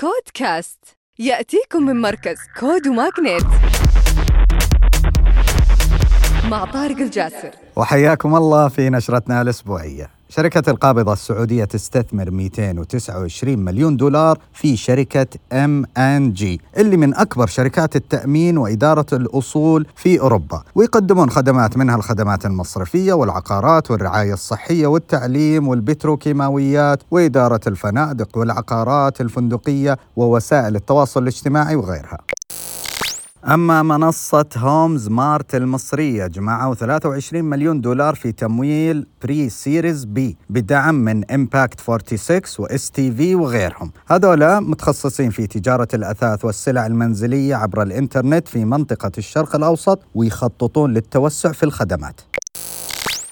CodeCast يأتيكم من مركز Code و MAGNiTT مع طارق الجاسر. وحياكم الله في نشرتنا الأسبوعية. شركة القابضة السعودية تستثمر 229 مليون دولار في شركة ام ان جي اللي من أكبر شركات التأمين وإدارة الأصول في أوروبا. ويقدمون خدمات منها الخدمات المصرفية والعقارات والرعاية الصحية والتعليم والبتروكيماويات وإدارة الفنادق والعقارات الفندقية ووسائل التواصل الاجتماعي وغيرها. أما منصة Homzmart المصرية جمعوا 23 مليون دولار في تمويل Pre-Series B بدعم من Impact46 و STV وغيرهم. هذولا متخصصين في تجارة الأثاث والسلع المنزلية عبر الإنترنت في منطقة الشرق الأوسط ويخططون للتوسع في الخدمات.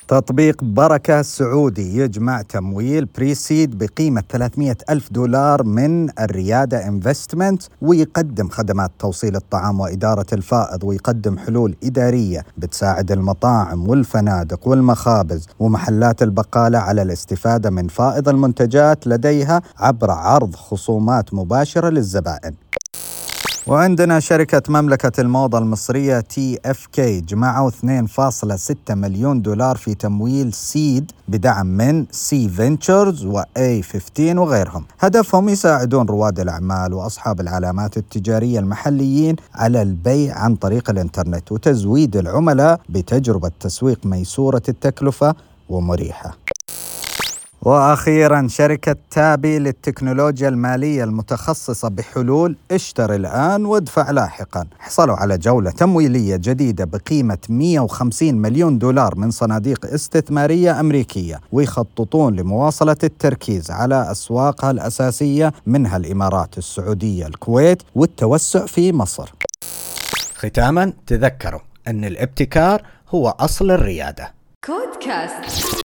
تطبيق بركة سعودي يجمع تمويل Pre-Seed بقيمة 300 ألف دولار من الريادة Investment ويقدم خدمات توصيل الطعام وإدارة الفائض ويقدم حلول إدارية بتساعد المطاعم والفنادق والمخابز ومحلات البقالة على الاستفادة من فائض المنتجات لديها عبر عرض خصومات مباشرة للزبائن. وعندنا شركة مملكة الموضة المصرية TFK جمعوا 2.6 مليون دولار في تمويل Seed بدعم من C Ventures و A15 وغيرهم. هدفهم يساعدون رواد الأعمال وأصحاب العلامات التجارية المحليين على البيع عن طريق الإنترنت وتزويد العملاء بتجربة تسويق ميسورة التكلفة ومريحة. وأخيرا شركة تابي للتكنولوجيا المالية المتخصصة بحلول اشتر الآن وادفع لاحقا. حصلوا على جولة تمويلية جديدة بقيمة 150 مليون دولار من صناديق استثمارية أمريكية ويخططون لمواصلة التركيز على أسواقها الأساسية منها الإمارات السعودية الكويت والتوسع في مصر. ختاما تذكروا أن الابتكار هو أصل الريادة. كود كاست